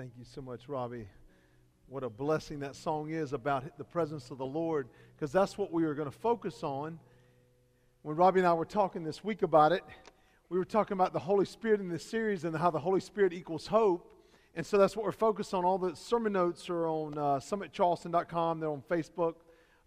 Thank you so much, Robbie. What a blessing that song is about the presence of the Lord, because that's what we were going to focus on. When Robbie and I were talking this week about it, we were talking about the Holy Spirit in this series and how the Holy Spirit equals hope. And so that's what we're focused on. All the sermon notes are on uh, summitcharleston.com. They're on Facebook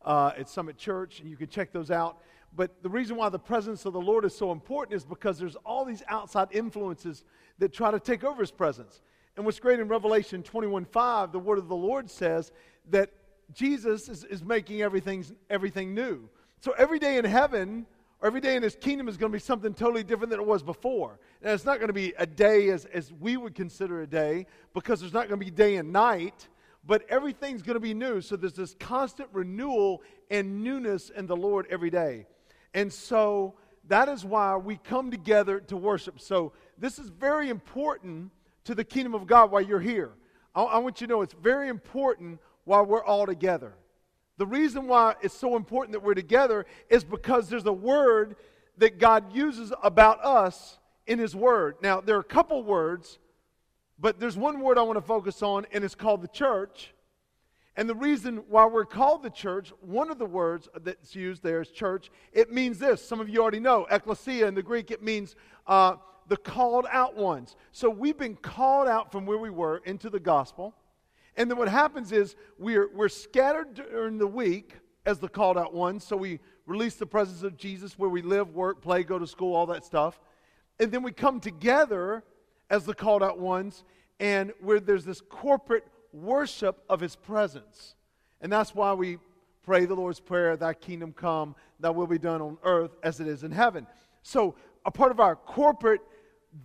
uh, at Summit Church, and you can check those out. But the reason why the presence of the Lord is so important is because there's all these outside influences that try to take over his presence. And what's great in Revelation 21 5, the word of the Lord says that Jesus is, is making everything, everything new. So every day in heaven, or every day in his kingdom is going to be something totally different than it was before. And it's not going to be a day as, as we would consider a day, because there's not going to be day and night, but everything's going to be new. So there's this constant renewal and newness in the Lord every day. And so that is why we come together to worship. So this is very important to the kingdom of God while you're here. I, I want you to know it's very important while we're all together. The reason why it's so important that we're together is because there's a word that God uses about us in His Word. Now, there are a couple words, but there's one word I want to focus on, and it's called the church. And the reason why we're called the church, one of the words that's used there is church, it means this. Some of you already know. Ecclesia in the Greek, it means uh, the called out ones. So we've been called out from where we were into the gospel. And then what happens is we're, we're scattered during the week as the called out ones. So we release the presence of Jesus where we live, work, play, go to school, all that stuff. And then we come together as the called out ones and where there's this corporate worship of his presence. And that's why we pray the Lord's Prayer, Thy kingdom come, Thy will be done on earth as it is in heaven. So a part of our corporate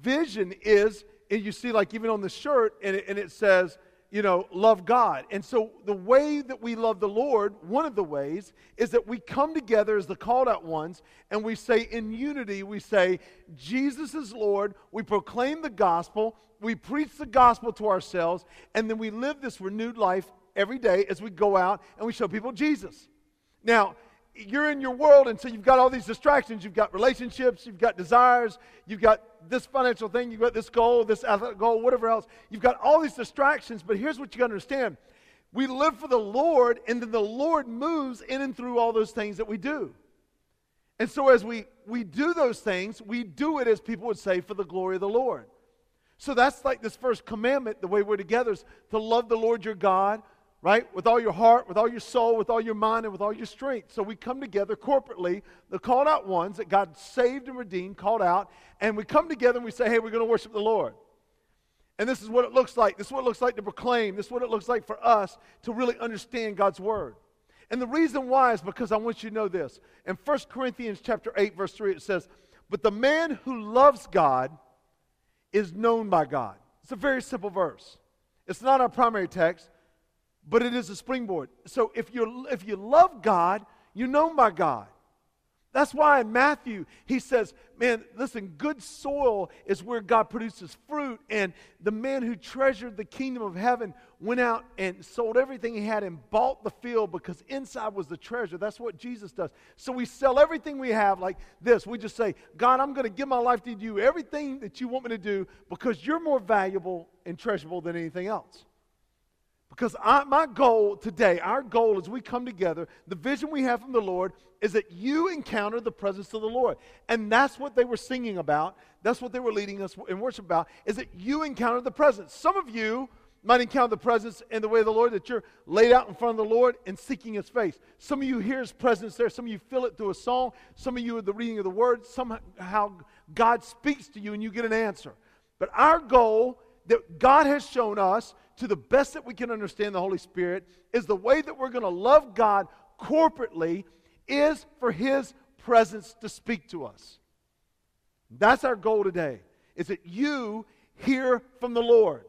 vision is, and you see, like even on the shirt, and it, and it says, you know, love God. And so the way that we love the Lord, one of the ways, is that we come together as the called out ones and we say in unity, we say, Jesus is Lord. We proclaim the gospel. We preach the gospel to ourselves. And then we live this renewed life every day as we go out and we show people Jesus. Now, you're in your world, and so you've got all these distractions. You've got relationships, you've got desires, you've got this financial thing, you've got this goal, this athletic goal, whatever else. You've got all these distractions, but here's what you understand we live for the Lord, and then the Lord moves in and through all those things that we do. And so as we, we do those things, we do it, as people would say, for the glory of the Lord. So that's like this first commandment, the way we're together, is to love the Lord your God right? With all your heart, with all your soul, with all your mind, and with all your strength. So we come together corporately, the called out ones that God saved and redeemed, called out, and we come together and we say, hey, we're going to worship the Lord. And this is what it looks like. This is what it looks like to proclaim. This is what it looks like for us to really understand God's word. And the reason why is because I want you to know this. In 1 Corinthians chapter 8, verse 3, it says, But the man who loves God is known by God. It's a very simple verse. It's not our primary text, but it is a springboard. So if you if you love God, you're known by God. That's why in Matthew he says, "Man, listen, good soil is where God produces fruit." And the man who treasured the kingdom of heaven went out and sold everything he had and bought the field because inside was the treasure. That's what Jesus does. So we sell everything we have like this. We just say, "God, I'm going to give my life to you. Everything that you want me to do because you're more valuable and treasurable than anything else." Because I, my goal today, our goal as we come together, the vision we have from the Lord is that you encounter the presence of the Lord. And that's what they were singing about. That's what they were leading us in worship about, is that you encounter the presence. Some of you might encounter the presence in the way of the Lord, that you're laid out in front of the Lord and seeking his face. Some of you hear his presence there. Some of you feel it through a song. Some of you are the reading of the word. Somehow God speaks to you and you get an answer. But our goal that God has shown us to the best that we can understand the Holy Spirit is the way that we're going to love God corporately is for His presence to speak to us. That's our goal today, is that you hear from the Lord.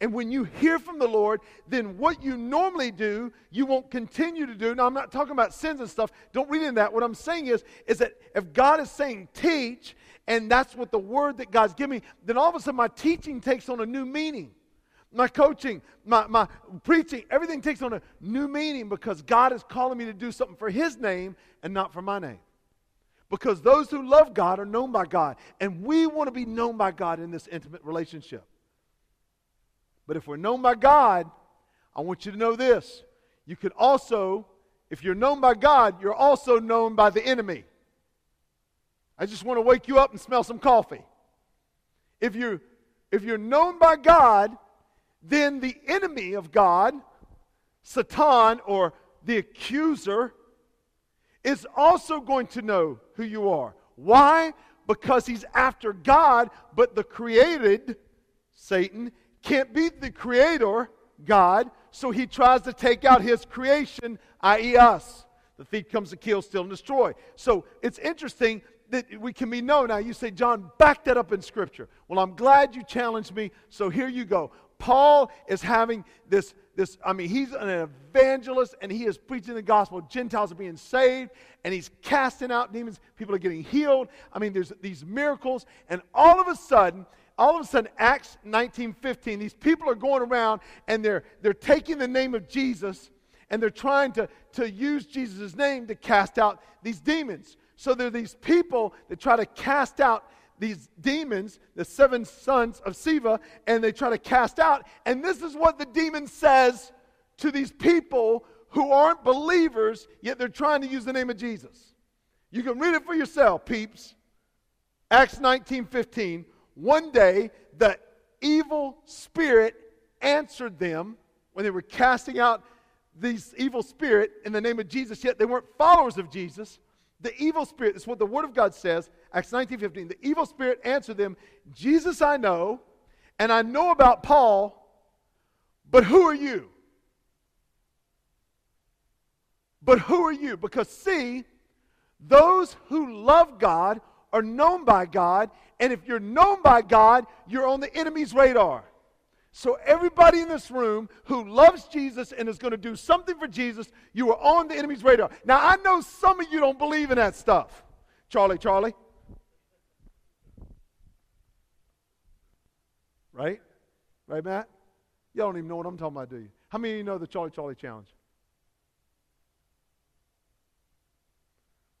And when you hear from the Lord, then what you normally do, you won't continue to do. Now, I'm not talking about sins and stuff. Don't read in that. What I'm saying is, is that if God is saying teach, and that's what the word that God's giving me, then all of a sudden my teaching takes on a new meaning my coaching, my, my preaching, everything takes on a new meaning because God is calling me to do something for His name and not for my name. Because those who love God are known by God, and we want to be known by God in this intimate relationship. But if we're known by God, I want you to know this. You can also, if you're known by God, you're also known by the enemy. I just want to wake you up and smell some coffee. If you if you're known by God, then the enemy of God, Satan or the accuser, is also going to know who you are. Why? Because he's after God, but the created, Satan, can't beat the creator, God, so he tries to take out his creation, i.e., us. The thief comes to kill, steal, and destroy. So it's interesting that we can be known. Now, you say, John, back that up in Scripture. Well, I'm glad you challenged me, so here you go. Paul is having this, this I mean, he's an evangelist and he is preaching the gospel. Gentiles are being saved and he's casting out demons. People are getting healed. I mean, there's these miracles. And all of a sudden, all of a sudden, Acts 19 15, these people are going around and they're, they're taking the name of Jesus and they're trying to, to use Jesus' name to cast out these demons. So there are these people that try to cast out these demons, the seven sons of Sceva, and they try to cast out. And this is what the demon says to these people who aren't believers, yet they're trying to use the name of Jesus. You can read it for yourself, peeps. Acts 19 15. One day, the evil spirit answered them when they were casting out these evil spirit in the name of Jesus, yet they weren't followers of Jesus. The evil spirit, this is what the Word of God says, Acts 19 15. The evil spirit answered them, Jesus I know, and I know about Paul, but who are you? But who are you? Because see, those who love God are known by God, and if you're known by God, you're on the enemy's radar. So, everybody in this room who loves Jesus and is going to do something for Jesus, you are on the enemy's radar. Now, I know some of you don't believe in that stuff. Charlie, Charlie. Right? Right, Matt? Y'all don't even know what I'm talking about, do you? How many of you know the Charlie Charlie challenge?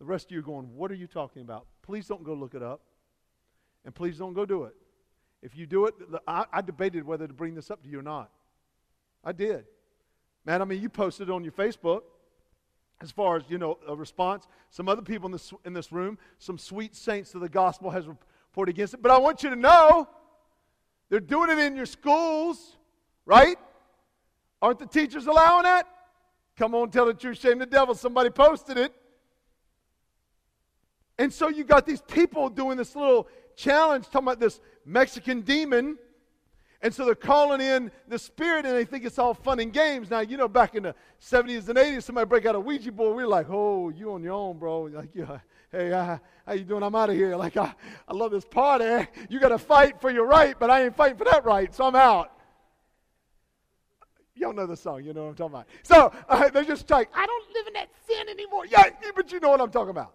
The rest of you are going, What are you talking about? Please don't go look it up. And please don't go do it. If you do it, I, I, debated whether to bring this up to you or not. I did. Man, I mean, you posted on your Facebook as far as, you know, a response. Some other people in this, in this room, some sweet saints of the gospel has reported against it. But I want you to know they're doing it in your schools, right? Aren't the teachers allowing that? Come on, tell the truth, shame the devil. Somebody posted it. And so you got these people doing this little challenge talking about this Mexican demon. And so they're calling in the spirit and they think it's all fun and games. Now, you know, back in the 70s and 80s, somebody break out a Ouija board. We are like, oh, you on your own, bro. Like, yeah, hey, uh, how you doing? I'm out of here. Like, I, I love this party. You got to fight for your right, but I ain't fighting for that right, so I'm out. Y'all know the song. You know what I'm talking about. So uh, they're just like, I don't live in that sin anymore. Yeah, but you know what I'm talking about.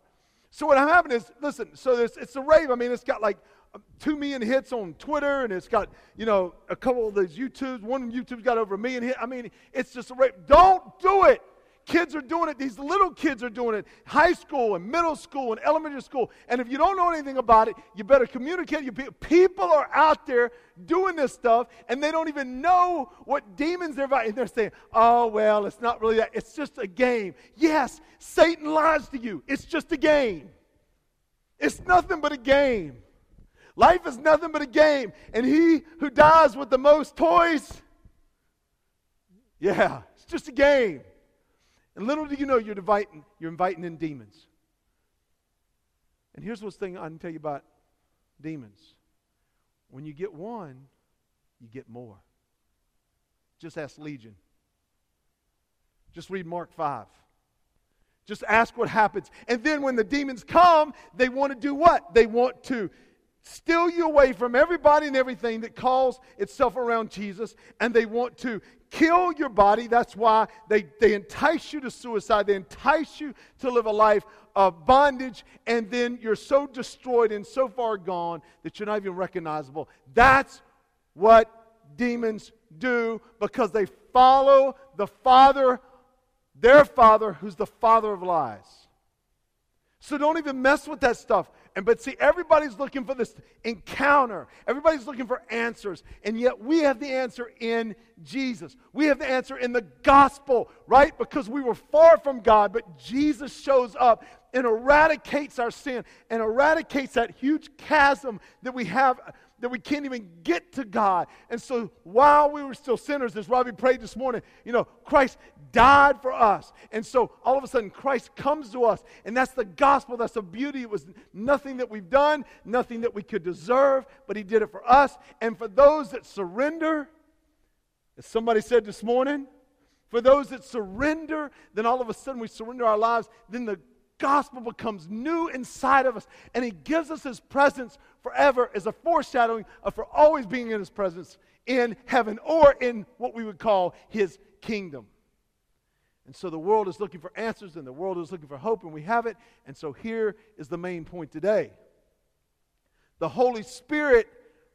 So what happened is, listen, so this, it's a rave. I mean, it's got like um, two million hits on Twitter, and it's got, you know, a couple of those YouTubes. One YouTube's got over a million hits. I mean, it's just a rave. Don't do it. Kids are doing it. These little kids are doing it. High school and middle school and elementary school. And if you don't know anything about it, you better communicate. You people are out there doing this stuff, and they don't even know what demons they're fighting. They're saying, "Oh well, it's not really that. It's just a game." Yes, Satan lies to you. It's just a game. It's nothing but a game. Life is nothing but a game. And he who dies with the most toys, yeah, it's just a game. And little do you know you're inviting, you're inviting in demons. And here's what's thing I can tell you about demons. When you get one, you get more. Just ask Legion. Just read Mark 5. Just ask what happens. And then when the demons come, they want to do what? They want to steal you away from everybody and everything that calls itself around Jesus, and they want to kill your body. That's why they, they entice you to suicide. They entice you to live a life of bondage, and then you're so destroyed and so far gone that you're not even recognizable. That's what demons do because they follow the Father, their Father, who's the Father of lies. So don't even mess with that stuff. And but see, everybody's looking for this encounter. Everybody's looking for answers. And yet we have the answer in Jesus. We have the answer in the gospel, right? Because we were far from God, but Jesus shows up and eradicates our sin and eradicates that huge chasm that we have that we can't even get to God. And so while we were still sinners, as Robbie prayed this morning, you know, Christ died for us. And so all of a sudden, Christ comes to us. And that's the gospel. That's the beauty. It was nothing that we've done, nothing that we could deserve, but He did it for us. And for those that surrender, as somebody said this morning, for those that surrender, then all of a sudden we surrender our lives, then the gospel becomes new inside of us and he gives us his presence forever as a foreshadowing of for always being in his presence in heaven or in what we would call his kingdom. And so the world is looking for answers and the world is looking for hope and we have it. And so here is the main point today. The Holy Spirit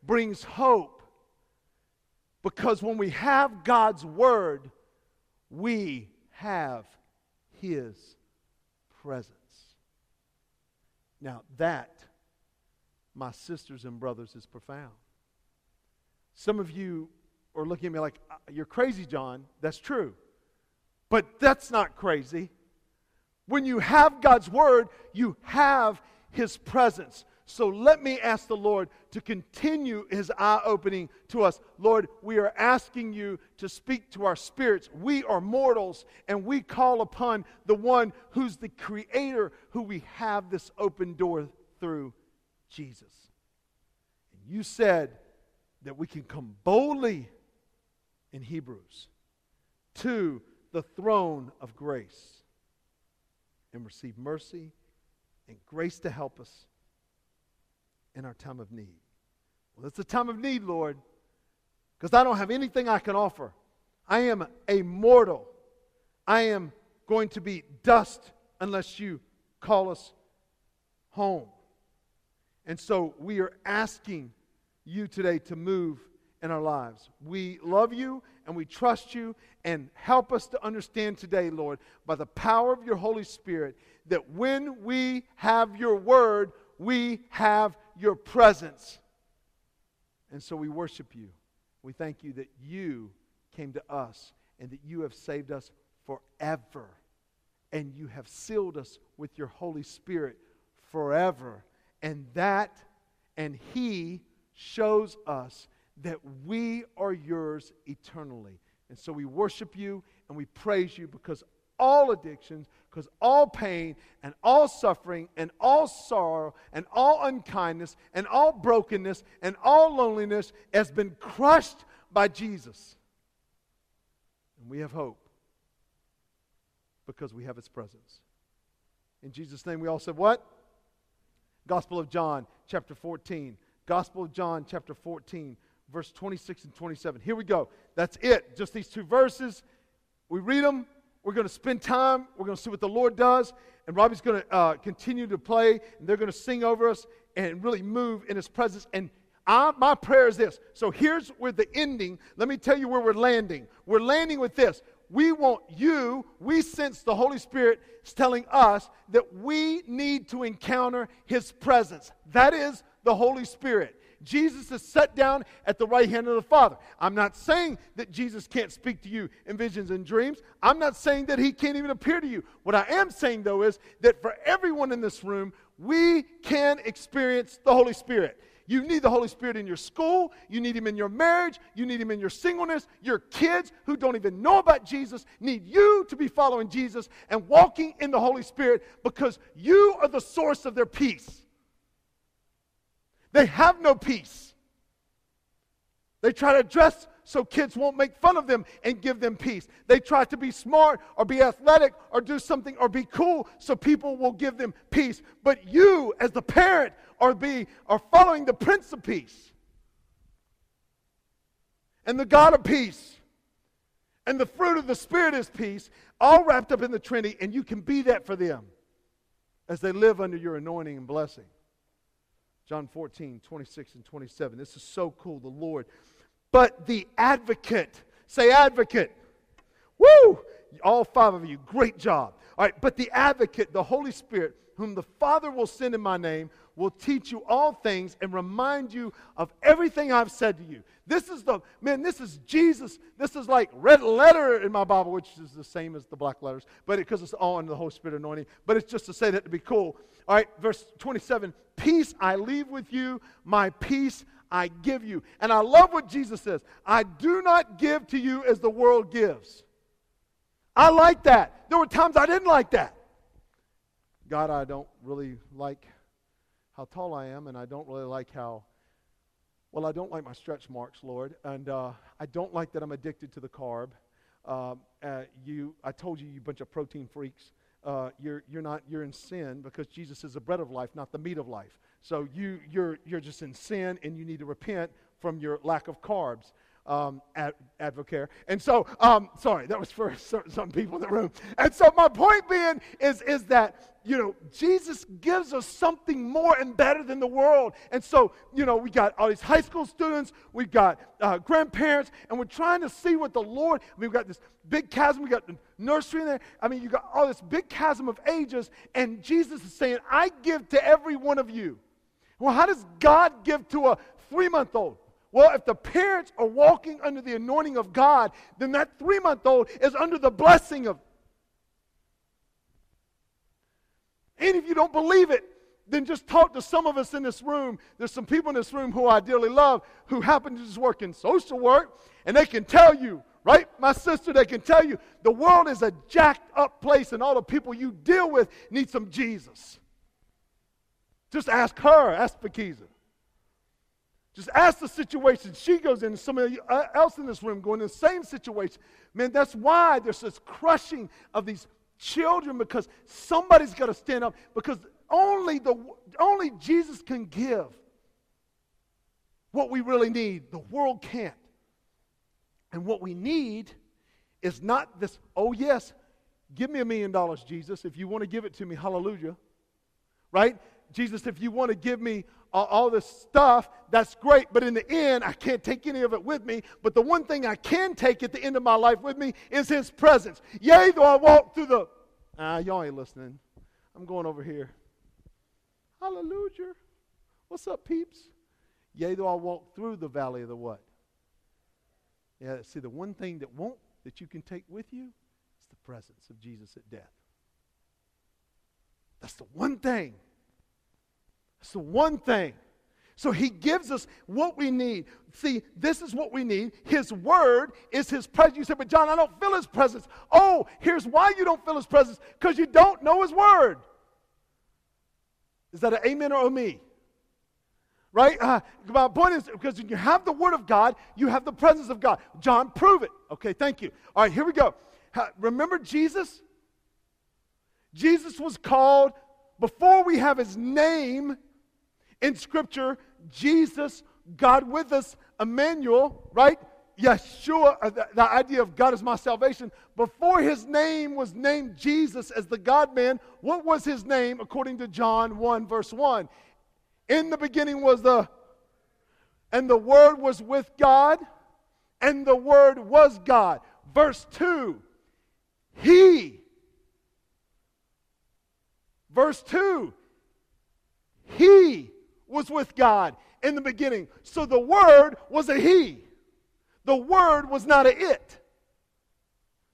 brings hope because when we have God's word, we have his presence. Now, that, my sisters and brothers, is profound. Some of you are looking at me like, You're crazy, John. That's true. But that's not crazy. When you have God's word, you have his presence. So let me ask the Lord to continue his eye opening to us. Lord, we are asking you to speak to our spirits. We are mortals, and we call upon the one who's the creator, who we have this open door through Jesus. And you said that we can come boldly in Hebrews to the throne of grace and receive mercy and grace to help us in our time of need. Well, it's a time of need, Lord, because I don't have anything I can offer. I am a mortal. I am going to be dust unless you call us home. And so we are asking you today to move in our lives. We love you and we trust you and help us to understand today, Lord, by the power of your Holy Spirit, that when we have your word, we have your presence. And so we worship you. We thank you that you came to us and that you have saved us forever. And you have sealed us with your Holy Spirit forever. And that, and He shows us that we are yours eternally. And so we worship you and we praise you because all addictions, because all pain and all suffering and all sorrow and all unkindness and all brokenness and all loneliness has been crushed by Jesus. And we have hope because we have his presence. In Jesus' name, we all said what? Gospel of John, chapter 14. Gospel of John, chapter 14, verse 26 and 27. Here we go. That's it. Just these two verses. We read them, we're going to spend time. We're going to see what the Lord does. And Robbie's going to uh, continue to play, and they're going to sing over us and really move in His presence. And I, my prayer is this. So here's where the ending, let me tell you where we're landing. We're landing with this. We want you, we sense the Holy Spirit is telling us that we need to encounter His presence. That is the Holy Spirit. Jesus is set down at the right hand of the Father. I'm not saying that Jesus can't speak to you in visions and dreams. I'm not saying that he can't even appear to you. What I am saying, though, is that for everyone in this room, we can experience the Holy Spirit. You need the Holy Spirit in your school. You need Him in your marriage. You need Him in your singleness. Your kids who don't even know about Jesus need you to be following Jesus and walking in the Holy Spirit because you are the source of their peace. They have no peace. They try to dress so kids won't make fun of them and give them peace. They try to be smart or be athletic or do something or be cool so people will give them peace. But you, as the parent, are, be, are following the Prince of Peace and the God of peace. And the fruit of the Spirit is peace, all wrapped up in the Trinity, and you can be that for them as they live under your anointing and blessing. John 14, 26 and 27. This is so cool, the Lord. But the advocate, say advocate. Woo! All five of you, great job. All right, but the advocate, the Holy Spirit, whom the Father will send in my name, will teach you all things and remind you of everything I've said to you. This is the, man, this is Jesus. This is like red letter in my Bible, which is the same as the black letters, but because it, it's all in the Holy Spirit anointing. But it's just to say that to be cool. All right, verse 27 Peace I leave with you, my peace I give you. And I love what Jesus says I do not give to you as the world gives. I like that. There were times I didn't like that. God, I don't really like how tall I am, and I don't really like how, well, I don't like my stretch marks, Lord, and uh, I don't like that I'm addicted to the carb. Uh, uh, you, I told you, you bunch of protein freaks. Uh, you're, you're not, you're in sin because Jesus is the bread of life, not the meat of life. So you, you're, you're just in sin and you need to repent from your lack of carbs um, ad, Advocare. And so, um, sorry, that was for some people in the room. And so, my point being is, is that, you know, Jesus gives us something more and better than the world. And so, you know, we got all these high school students, we've got uh, grandparents, and we're trying to see what the Lord, we've got this big chasm, we got the nursery in there. I mean, you got all this big chasm of ages, and Jesus is saying, I give to every one of you. Well, how does God give to a three month old? Well, if the parents are walking under the anointing of God, then that three month old is under the blessing of. And if you don't believe it, then just talk to some of us in this room. There's some people in this room who I dearly love who happen to just work in social work, and they can tell you, right? My sister, they can tell you the world is a jacked up place, and all the people you deal with need some Jesus. Just ask her, ask Fakiza. Just ask the situation she goes in, and somebody uh, else in this room going in the same situation. Man, that's why there's this crushing of these children because somebody's got to stand up because only, the, only Jesus can give what we really need. The world can't. And what we need is not this, oh, yes, give me a million dollars, Jesus, if you want to give it to me, hallelujah. Right? Jesus, if you want to give me all, all this stuff, that's great. But in the end, I can't take any of it with me. But the one thing I can take at the end of my life with me is His presence. Yea, though I walk through the. Ah, y'all ain't listening. I'm going over here. Hallelujah. What's up, peeps? Yea, though I walk through the valley of the what? Yeah, see, the one thing that won't, that you can take with you, is the presence of Jesus at death. That's the one thing it's the one thing. So he gives us what we need. See, this is what we need. His word is his presence. You say, but John, I don't feel his presence. Oh, here's why you don't feel his presence because you don't know his word. Is that an amen or a me? Right? Uh, my point is because when you have the word of God, you have the presence of God. John, prove it. Okay, thank you. All right, here we go. Remember Jesus? Jesus was called, before we have his name, in Scripture, Jesus, God with us, Emmanuel, right? Yeshua, uh, the, the, idea of God is my salvation. Before his name was named Jesus as the God man, what was his name according to John 1, verse 1? In the beginning was the, and the Word was with God, and the Word was God. Verse 2, He. Verse 2, He was with God in the beginning. So the Word was a He. The Word was not a it.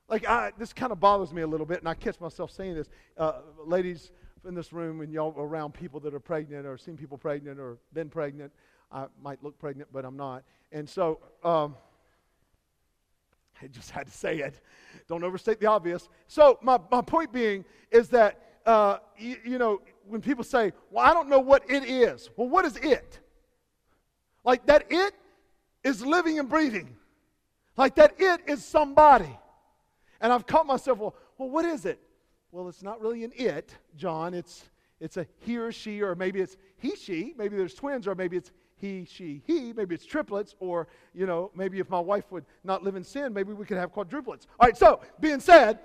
Like, I, this kind of bothers me a little bit, and I catch myself saying this. Uh, ladies in this room, and y'all around people that are pregnant or seen people pregnant or been pregnant, I might look pregnant, but I'm not. And so, um, I just had to say it. Don't overstate the obvious. So, my, my point being is that, uh, you, you know, when people say, Well, I don't know what it is. Well, what is it? Like that it is living and breathing. Like that it is somebody. And I've caught myself, well, well, what is it? Well, it's not really an it, John. It's it's a he or she, or maybe it's he, she, maybe there's twins, or maybe it's he, she, he, maybe it's triplets, or you know, maybe if my wife would not live in sin, maybe we could have quadruplets. All right, so being said,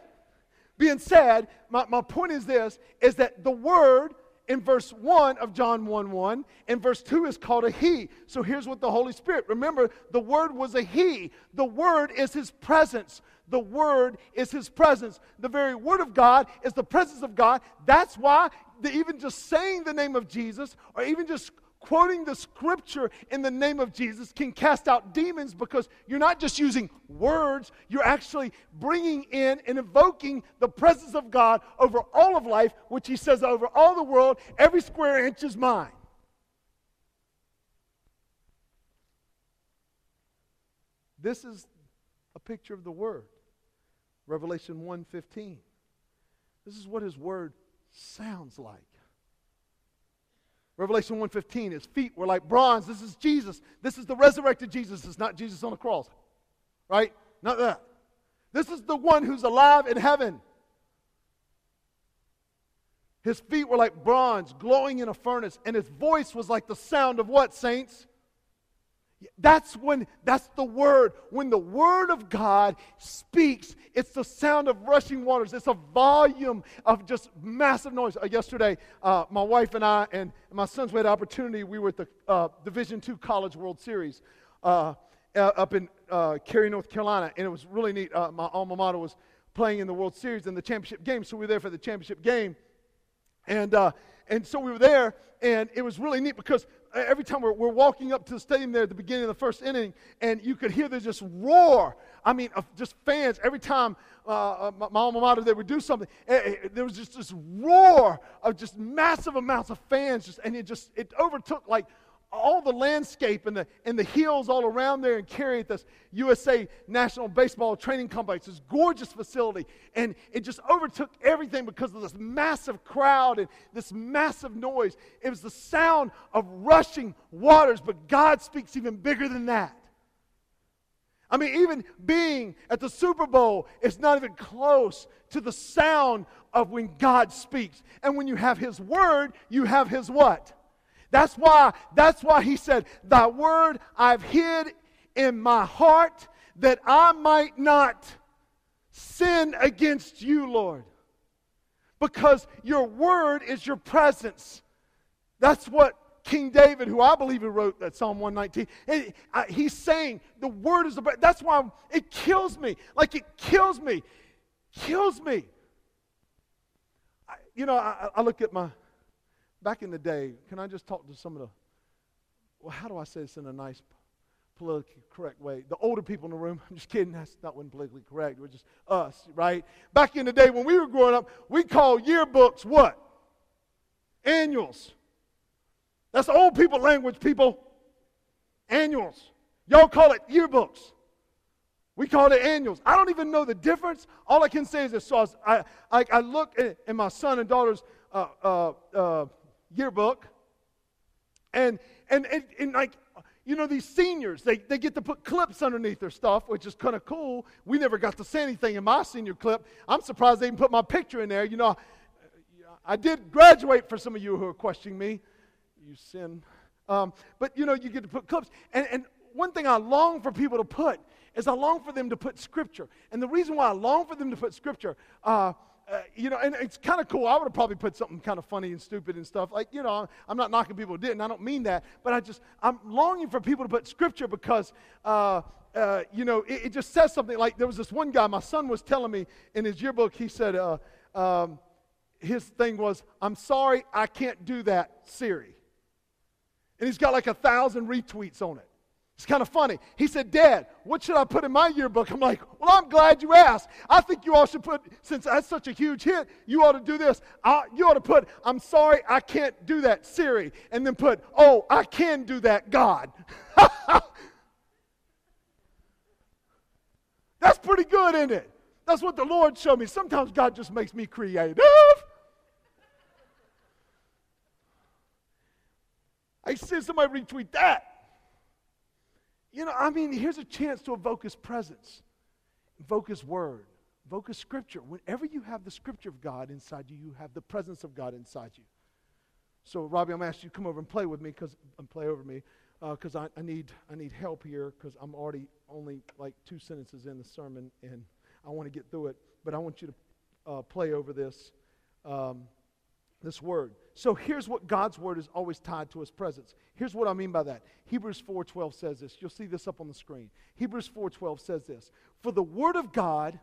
being said, my, my point is this is that the word in verse 1 of John 1 1, and verse 2 is called a He. So here's what the Holy Spirit, remember, the Word was a He. The Word is His presence. The Word is His presence. The very Word of God is the presence of God. That's why the, even just saying the name of Jesus, or even just quoting the scripture in the name of Jesus can cast out demons because you're not just using words, you're actually bringing in and evoking the presence of God over all of life, which he says over all the world, every square inch is mine. This is a picture of the word. Revelation 1:15. This is what his word sounds like. Revelation 1:15, his feet were like bronze. This is Jesus. This is the resurrected Jesus. It's not Jesus on the cross. Right? Not that. This is the one who's alive in heaven. His feet were like bronze glowing in a furnace, and his voice was like the sound of what, saints? That's when, that's the word. When the word of God speaks, it's the sound of rushing waters. It's a volume of just massive noise. Uh, yesterday, uh, my wife and I and my sons we had an opportunity. We were at the uh, Division II College World Series uh, uh, up in uh, Cary, North Carolina, and it was really neat. my alma mater was playing in the World Series in the championship game, so we were there for the championship game. And, and so we were there, and it was really neat because every time we're, we're walking up to the stadium there at the beginning of the first inning, and you could hear the just roar. I mean, of just fans. Every time uh, uh my, my, alma mater they would do something, it, it, there was just this roar of just massive amounts of fans, just, and it just it overtook like all the landscape and the, and the hills all around there and Cary at this USA National Baseball Training Complex, this gorgeous facility. And it just overtook everything because of this massive crowd and this massive noise. It was the sound of rushing waters, but God speaks even bigger than that. I mean, even being at the Super Bowl is not even close to the sound of when God speaks. And when you have His Word, you have His what? That's why, that's why he said, Thy word I've hid in my heart that I might not sin against you, Lord. Because your word is your presence. That's what King David, who I believe he wrote that Psalm 119, uh, he's saying the word is the That's why it kills me. Like it kills me. Kills me. You know, I, I look at my back in the day, can I just talk to some of the, well, how do I say this in a nice, politically correct way? The older people in the room, I'm just kidding, that's not when politically correct, we're just us, right? Back in the day when we were growing up, we called yearbooks what? Annuals. That's old people language, people. Annuals. Y'all call it yearbooks. We call it annuals. I don't even know the difference. All I can say is this. So I, I, I look in my son and daughter's uh, uh, uh, yearbook. And, and, and, and like, you know, these seniors, they, they get to put clips underneath their stuff, which is kind of cool. We never got to say anything in my senior clip. I'm surprised they even put my picture in there. You know, I did graduate for some of you who are questioning me. You sin. Um, but, you know, you get to put clips. And, and one thing I long for people to put is I long for them to put scripture. And the reason why I long for them to put scripture, uh, uh, you know, and it's kind of cool. I would have probably put something kind of funny and stupid and stuff. Like, you know, I'm not knocking people who didn't. I don't mean that. But I just, I'm longing for people to put scripture because, uh, uh, you know, it, it, just says something like there was this one guy, my son was telling me in his yearbook, he said, uh, um, his thing was, I'm sorry, I can't do that, Siri. And he's got like a thousand retweets on it. It's kind of funny. He said, Dad, what should I put in my yearbook? I'm like, Well, I'm glad you asked. I think you all should put, since that's such a huge hit, you ought to do this. I, you ought to put, I'm sorry, I can't do that, Siri. And then put, Oh, I can do that, God. that's pretty good, isn't it? That's what the Lord showed me. Sometimes God just makes me creative. I see somebody retweet that. You know, I mean, here's a chance to evoke His presence, evoke His word, evoke His scripture. Whenever you have the scripture of God inside you, you have the presence of God inside you. So, Robbie, I'm asking you to come over and play with me because and play over me because uh, I, I, need I need help here because I'm already only like two sentences in the sermon and I want to get through it. But I want you to uh, play over this. Um, This word. So here's what God's word is always tied to his presence. Here's what I mean by that. Hebrews 4:12 says this. You'll see this up on the screen. Hebrews 4:12 says this. For the word of God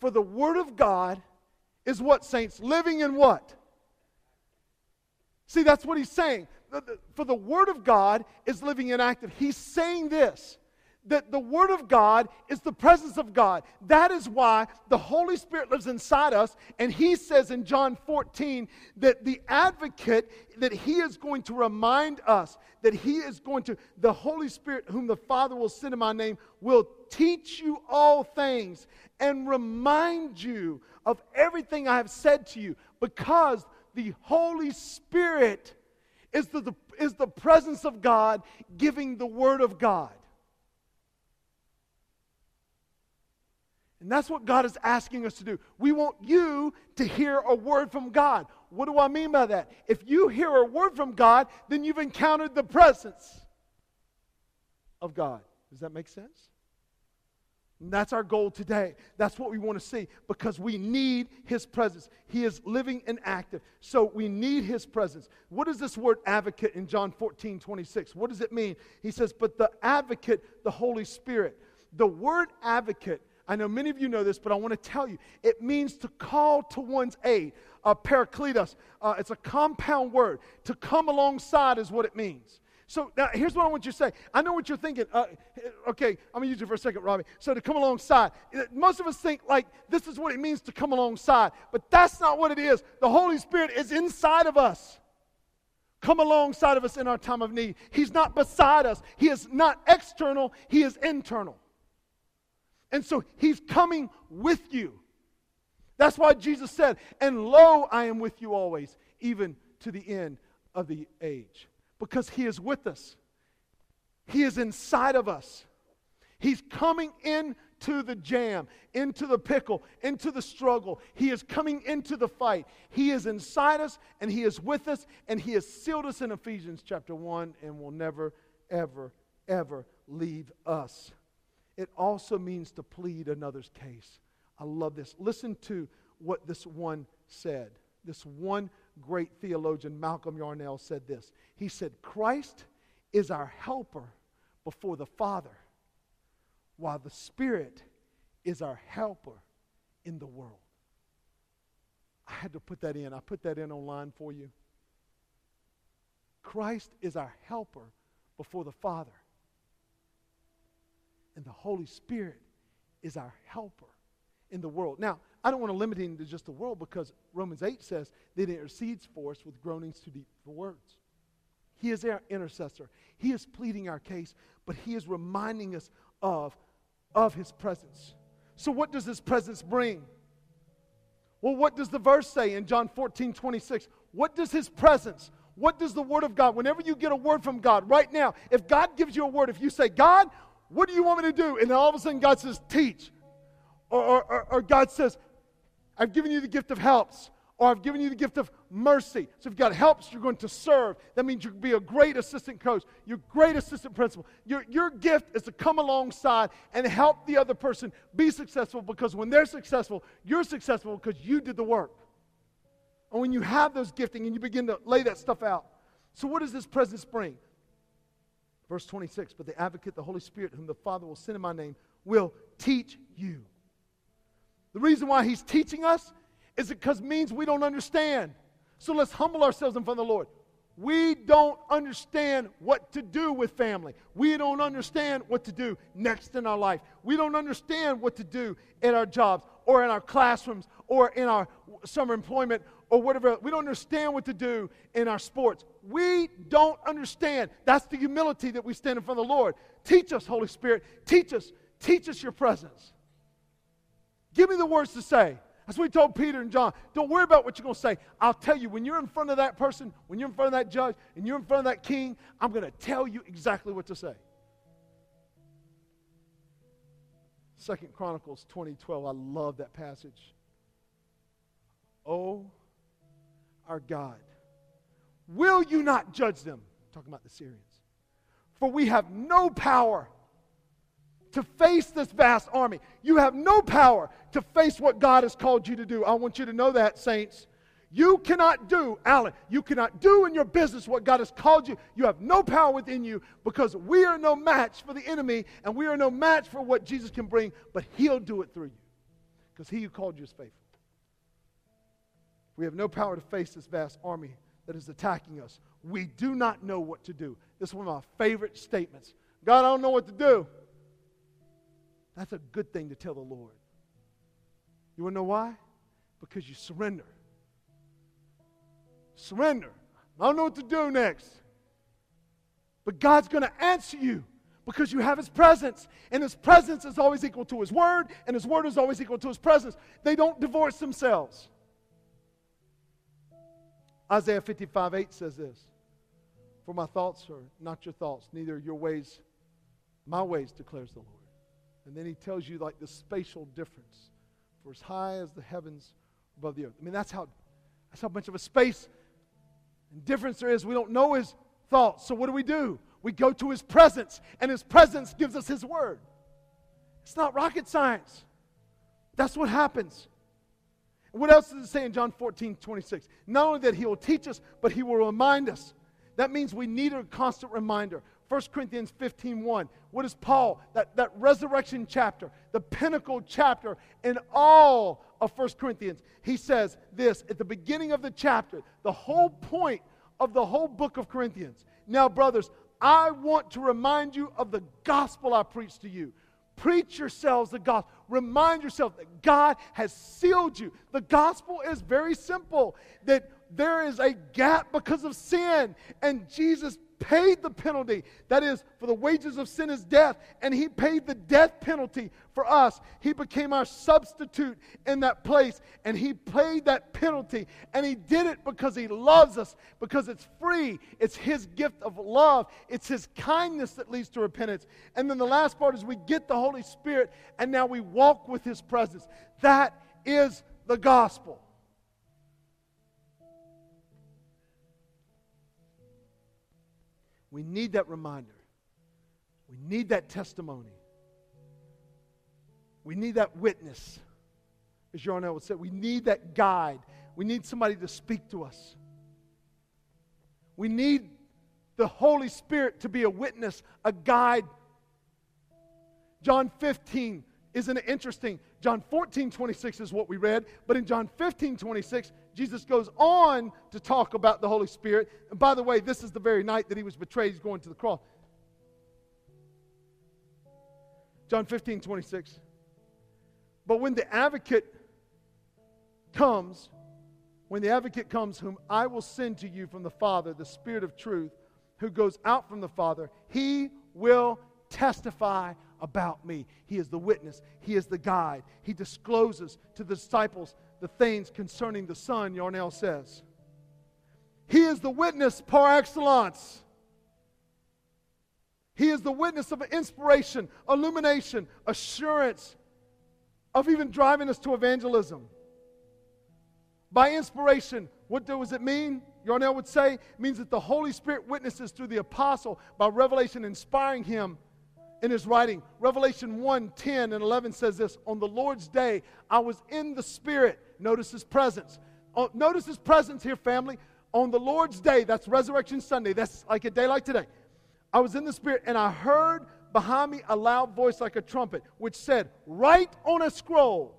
for the word of God is what saints living in what? See, that's what he's saying. For the word of God is living and active. He's saying this that the Word of God is the presence of God. That is why the Holy Spirit lives inside us. And He says in John 14 that the advocate, that He is going to remind us, that He is going to, the Holy Spirit, whom the Father will send in my name, will teach you all things and remind you of everything I have said to you because the Holy Spirit is the, the is the presence of God giving the Word of God. And that's what God is asking us to do. We want you to hear a word from God. What do I mean by that? If you hear a word from God, then you've encountered the presence of God. Does that make sense? And that's our goal today. That's what we want to see because we need His presence. He is living and active. So we need His presence. What is this word advocate in John 14, 26? What does it mean? He says, But the advocate, the Holy Spirit. The word advocate I know many of you know this, but I want to tell you it means to call to one's aid. Uh, parakletos, uh, it's a compound word. To come alongside is what it means. So now here's what I want you to say. I know what you're thinking. Uh, okay, I'm going to use it for a second, Robbie. So to come alongside. Uh, most of us think like this is what it means to come alongside, but that's not what it is. The Holy Spirit is inside of us. Come alongside of us in our time of need. He's not beside us. He is not external, He is internal. And so he's coming with you. That's why Jesus said, And lo, I am with you always, even to the end of the age. Because he is with us, he is inside of us. He's coming into the jam, into the pickle, into the struggle. He is coming into the fight. He is inside us and He is with us and He has sealed us in Ephesians chapter 1 and will never, ever, ever leave us it also means to plead another's case. I love this. Listen to what this one said. This one great theologian, Malcolm Yarnell, said this. He said, Christ is our helper before the Father, while the Spirit is our helper in the world. I had to put that in. I put that in online for you. Christ is our helper before the Father and the Holy Spirit is our helper in the world. Now, I don't want to limit him to just the world because Romans 8 says that he intercedes for us with groanings too deep for words. He is our intercessor. He is pleading our case, but he is reminding us of, of his presence. So, what does his presence bring? Well, what does the verse say in John 14, 26? What does his presence, what does the word of God, whenever you get a word from God, right now, if God gives you a word, if you say, God, what do you want me to do? And then all of a sudden God says, Teach. Or, or, or, God says, I've given you the gift of helps. Or I've given you the gift of mercy. So if got helps, you're going to serve. That means you can be a great assistant coach, your great assistant principal. Your, your gift is to come alongside and help the other person be successful because when they're successful, you're successful because you did the work. And when you have those gifting and you begin to lay that stuff out. So what does this presence bring? Verse 26 But the advocate, the Holy Spirit, whom the Father will send in my name, will teach you. The reason why he's teaching us is because means we don't understand. So let's humble ourselves in front of the Lord. We don't understand what to do with family. We don't understand what to do next in our life. We don't understand what to do in our jobs or in our classrooms or in our summer employment or whatever. We don't understand what to do in our sports. We don't understand. That's the humility that we stand in front of the Lord. Teach us, Holy Spirit. Teach us. Teach us your presence. Give me the words to say. That's what he told Peter and John. Don't worry about what you're going to say. I'll tell you, when you're in front of that person, when you're in front of that judge, and you're in front of that king, I'm going to tell you exactly what to say. Second Chronicles 2012. I love that passage. Oh our God. Will you not judge them? Talking about the Syrians. For we have no power to face this vast army. You have no power to face what God has called you to do. I want you to know that, saints. You cannot do, Alan, you cannot do in your business what God has called you. You have no power within you because we are no match for the enemy and we are no match for what Jesus can bring, but He'll do it through you because He who called you is faithful. We have no power to face this vast army that is attacking us. We do not know what to do. This is one of my favorite statements. God, I don't know what to do. That's a good thing to tell the Lord. You want to know why? Because you surrender. Surrender. I don't know what to do next. But God's going to answer you because you have His presence. And His presence is always equal to His Word, and His Word is always equal to His presence. They don't divorce themselves. Isaiah 55 8 says this For my thoughts are not your thoughts, neither your ways my ways, declares the Lord. And then He tells you like the spatial difference. For as high as the heavens above the earth. I mean, that's how, that's how much of a space and difference there is. We don't know his thoughts. So what do we do? We go to his presence, and his presence gives us his word. It's not rocket science. That's what happens. What else does it say in John 14, 26? Not only that he will teach us, but he will remind us. That means we need a constant reminder. 1 Corinthians 15 1. What is Paul? That, that resurrection chapter, the pinnacle chapter in all of 1 Corinthians. He says this at the beginning of the chapter, the whole point of the whole book of Corinthians. Now, brothers, I want to remind you of the gospel I preached to you. Preach yourselves the gospel. Remind yourself that God has sealed you. The gospel is very simple that there is a gap because of sin, and Jesus paid the penalty. That is, for the wages of sin is death, and He paid the death penalty for us. He became our substitute in that place, and He paid that penalty. And He did it because He loves us, because it's free. It's His gift of love, it's His kindness that leads to repentance. And then the last part is we get the Holy Spirit, and now we walk with His presence. That is the gospel. We need that reminder. We need that testimony. We need that witness, as Yarnell would say. We need that guide. We need somebody to speak to us. We need the Holy Spirit to be a witness, a guide. John 15, isn't it interesting? John 14, 26 is what we read, but in John 15, 26, Jesus goes on to talk about the Holy Spirit. And by the way, this is the very night that he was betrayed. He's going to the cross. John 15, 26. But when the advocate comes, when the advocate comes, whom I will send to you from the Father, the Spirit of truth, who goes out from the Father, he will testify about me. He is the witness, he is the guide. He discloses to the disciples the things concerning the Son, Yarnell says. He is the witness par excellence. He is the witness of inspiration, illumination, assurance, of even driving us to evangelism. By inspiration, what does it mean? Yarnell would say, means that the Holy Spirit witnesses through the apostle by revelation, inspiring him in his writing. Revelation 1 10 and 11 says this On the Lord's day, I was in the Spirit. Notice his presence. Oh, notice his presence here, family. On the Lord's day, that's Resurrection Sunday, that's like a day like today. I was in the Spirit and I heard behind me a loud voice like a trumpet, which said, Write on a scroll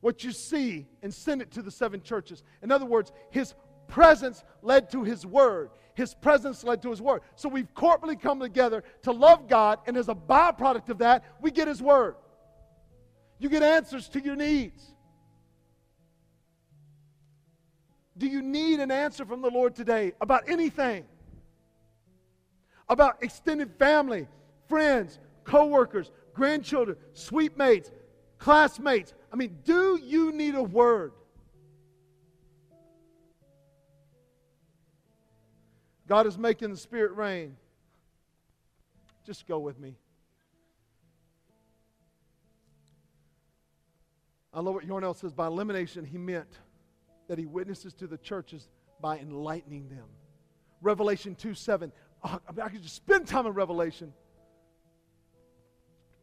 what you see and send it to the seven churches. In other words, his presence led to his word. His presence led to his word. So we've corporately come together to love God, and as a byproduct of that, we get his word. You get answers to your needs. Do you need an answer from the Lord today about anything? About extended family, friends, co-workers, grandchildren, suite mates, classmates. I mean, do you need a word? God is making the Spirit rain. Just go with me. I love what Yarnell says. By illumination, he meant that he witnesses to the churches by enlightening them. Revelation 2 7. Oh, I, mean, I could just spend time in Revelation.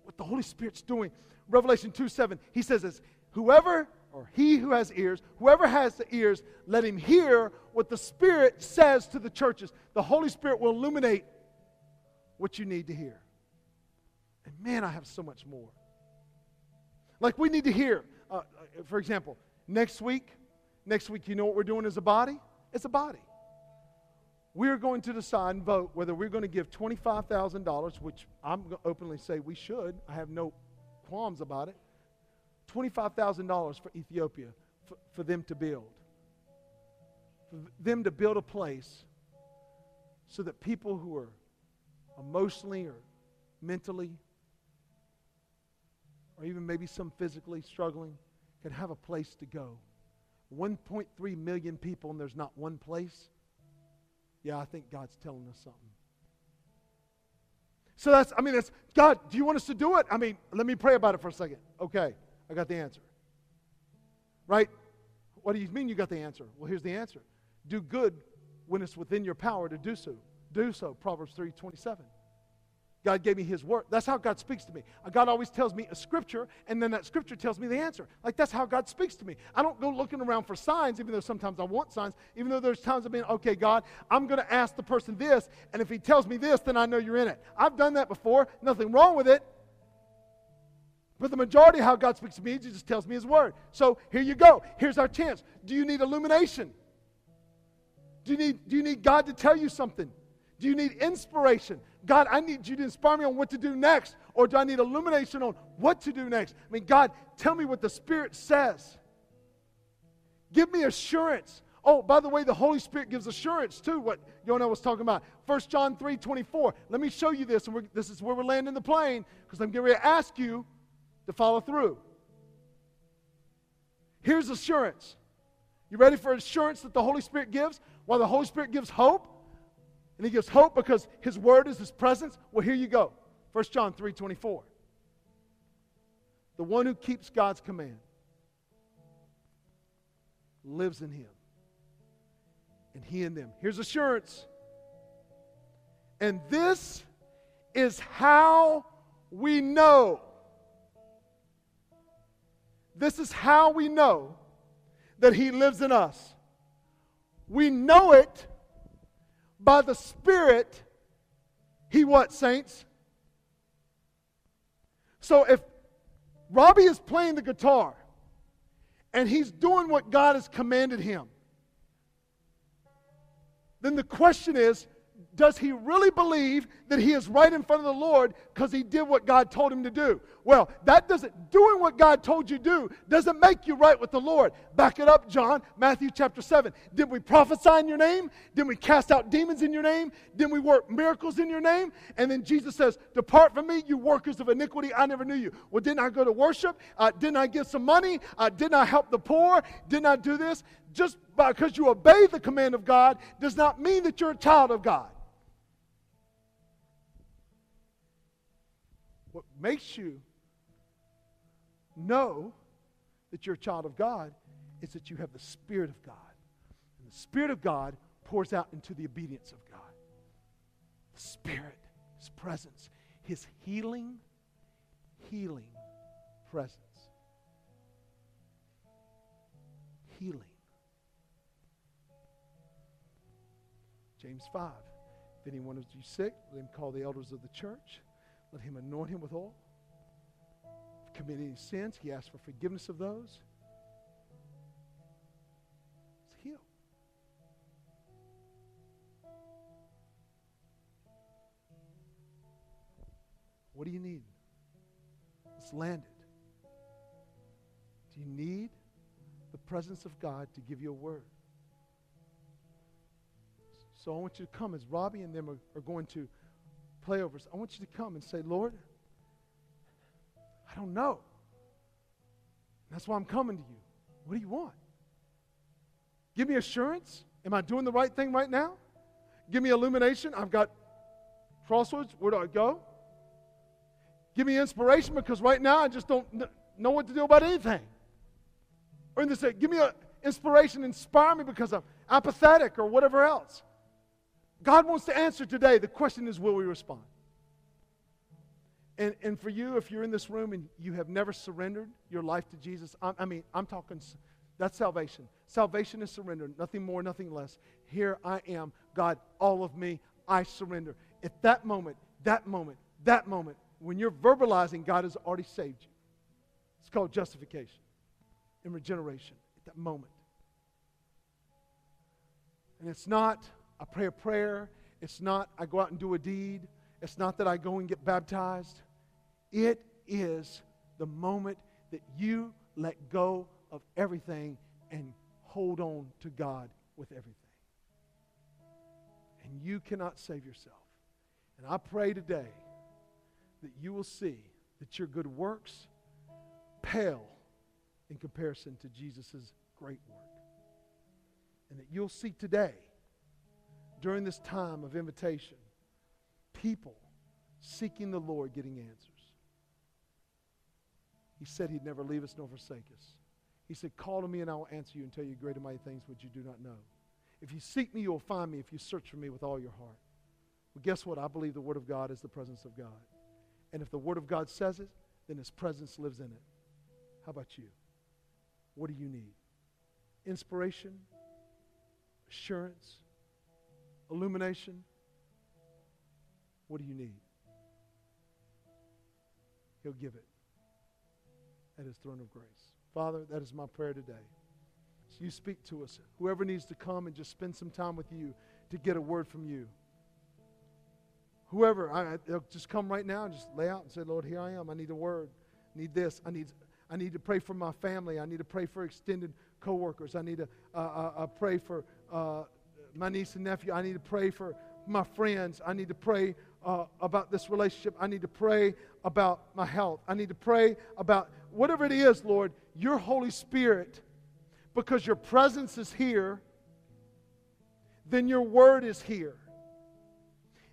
What the Holy Spirit's doing. Revelation 2 7. He says this Whoever or he who has ears, whoever has the ears, let him hear what the Spirit says to the churches. The Holy Spirit will illuminate what you need to hear. And man, I have so much more. Like we need to hear, uh, for example, next week, next week, you know what we're doing as a body? It's a body. We're going to decide and vote whether we're going to give $25,000, which I'm going to openly say we should. I have no qualms about it. $25,000 for Ethiopia for, for them to build. For them to build a place so that people who are emotionally or mentally, or even maybe some physically struggling, can have a place to go. 1.3 million people and there's not one place. Yeah, I think God's telling us something. So that's, I mean, that's, God, do you want us to do it? I mean, let me pray about it for a second. Okay. I got the answer. Right? What do you mean you got the answer? Well, here's the answer. Do good when it's within your power to do so. Do so. Proverbs 3 27. God gave me His word. That's how God speaks to me. Uh, God always tells me a scripture, and then that scripture tells me the answer. Like that's how God speaks to me. I don't go looking around for signs, even though sometimes I want signs, even though there's times I've been, okay, God, I'm going to ask the person this, and if He tells me this, then I know you're in it. I've done that before. Nothing wrong with it. But the majority of how God speaks to me, He just tells me His word. So here you go. Here's our chance. Do you need illumination? Do you need, do you need God to tell you something? Do you need inspiration? God, I need you to inspire me on what to do next. Or do I need illumination on what to do next? I mean, God, tell me what the Spirit says. Give me assurance. Oh, by the way, the Holy Spirit gives assurance too, what Yarnell was talking about. 1 John 3 24. Let me show you this, and this is where we're landing the plane, because I'm getting ready to ask you to follow through. Here's assurance. You ready for assurance that the Holy Spirit gives? While the Holy Spirit gives hope, and He gives hope because His Word is His presence. Well, here you go. 1 John 3 24. The one who keeps God's command lives in Him, and He in them. Here's assurance. And this is how we know this is how we know that He lives in us. We know it by the Spirit. He what, saints? So if Robbie is playing the guitar and he's doing what God has commanded him, then the question is does he really believe that he is right in front of the Lord because he did what God told him to do? Well, that doesn't, doing what God told you to do doesn't make you right with the Lord. Back it up, John, Matthew chapter 7. Did we prophesy in your name? Did we cast out demons in your name? Did we work miracles in your name? And then Jesus says, Depart from me, you workers of iniquity, I never knew you. Well, didn't I go to worship? Uh, didn't I give some money? Uh, didn't I help the poor? Didn't I do this? Just because you obey the command of God does not mean that you're a child of God. What makes you know that you're a child of God is that you have the Spirit of God. And the Spirit of God pours out into the obedience of God. The Spirit, His presence, His healing, healing presence. Healing. James 5. If anyone is you sick, let him call the elders of the church let him anoint him with oil. If commit any sins, he asks for forgiveness of those. It's healed. What do you need? It's landed. Do you need the presence of God to give you a word? So I want you to come as Robbie and them are, are going to play playovers, I want you to come and say, Lord, I don't know. That's why I'm coming to you. What do you want? Give me assurance. Am I doing the right thing right now? Give me illumination. I've got crossroads. Where do I go? Give me inspiration because right now I just don't know what to do about anything. Or in this, give me a inspiration, inspire me because I'm apathetic or whatever else. God wants to answer today. The question is, will we respond? And, and for you, if you're in this room and you have never surrendered your life to Jesus, I, I mean, I'm talking, that's salvation. Salvation is surrender, nothing more, nothing less. Here I am, God, all of me, I surrender. At that moment, that moment, that moment, when you're verbalizing, God has already saved you. It's called justification and regeneration at that moment. And it's not I pray a prayer, it's not I go out and do a deed, it's not that I go and get baptized. It is the moment that you let go of everything and hold on to God with everything. And you cannot save yourself. And I pray today that you will see that your good works pale in comparison to Jesus' great work. And that you'll see today, during this time of invitation, people seeking the Lord getting answers. He said he'd never leave us nor forsake us. He said, Call to me and I will answer you and tell you great and mighty things which you do not know. If you seek me, you will find me if you search for me with all your heart. Well, guess what? I believe the Word of God is the presence of God. And if the Word of God says it, then His presence lives in it. How about you? What do you need? Inspiration? Assurance? Illumination? What do you need? He'll give it at His throne of grace. Father, that is my prayer today. So you speak to us. Whoever needs to come and just spend some time with you to get a word from you. Whoever, I, they'll just come right now and just lay out and say, Lord, here I am. I need a word. I need this. I need, I need to pray for my family. I need to pray for extended coworkers. I need to uh, uh, uh, pray for uh, my niece and nephew. I need to pray for my friends. I need to pray uh, about this relationship. I need to pray about my health. I need to pray about whatever it is, Lord, your Holy Spirit, because your presence is here, then your word is here.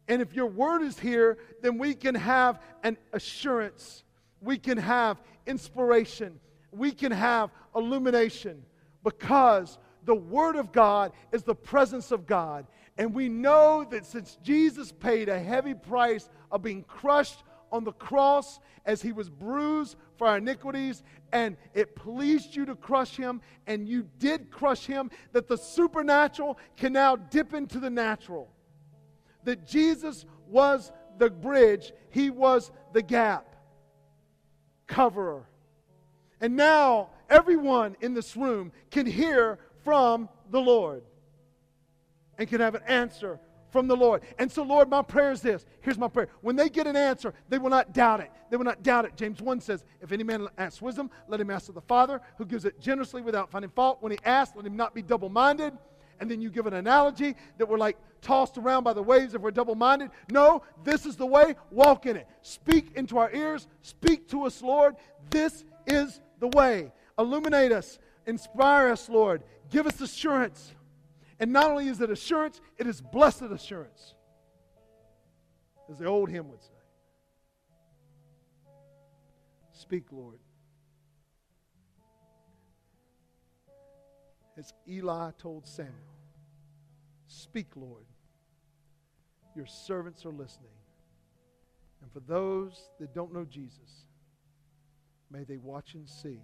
And if your word is here, then we can have an assurance. We can have inspiration. We can have illumination because the word of God is the presence of God. And we know that since Jesus paid a heavy price of being crushed on the cross as he was bruised for our iniquities, and it pleased you to crush him, and you did crush him, that the supernatural can now dip into the natural that Jesus was the bridge, He was the gap coverer. And now everyone in this room can hear from the Lord and can have an answer from the Lord. And so, Lord, my prayer is this. Here's my prayer. When they get an answer, they will not doubt it. They will not doubt it. James 1 says, If any man asks wisdom, let him ask of the Father, who gives it generously without finding fault. When he asks, let him not be double minded and then you give an analogy that we're like tossed around by the waves if we're double minded. No, this is the way. Walk in it. Speak into our ears. Speak to us, Lord. This is the way. Illuminate us. Inspire us, Lord. Give us assurance. And not only is it assurance, it is blessed assurance, as the old hymn would say. Speak, Lord. As Eli told Samuel, Speak, Lord. Your servants are listening. And for those that don't know Jesus, may they watch and see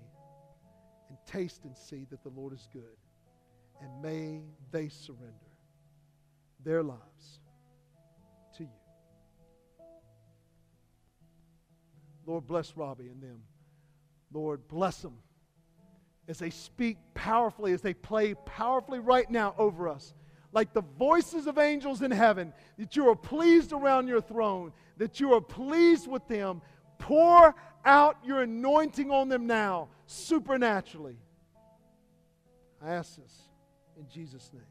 and taste and see that the Lord is good. And may they surrender their lives to you. Lord, bless Robbie and them. Lord, bless them as they speak powerfully, as they play powerfully right now over us like the voices of angels in heaven, that you are pleased around your throne, that you are pleased with them. Pour out your anointing on them now, supernaturally. I ask this in Jesus' name.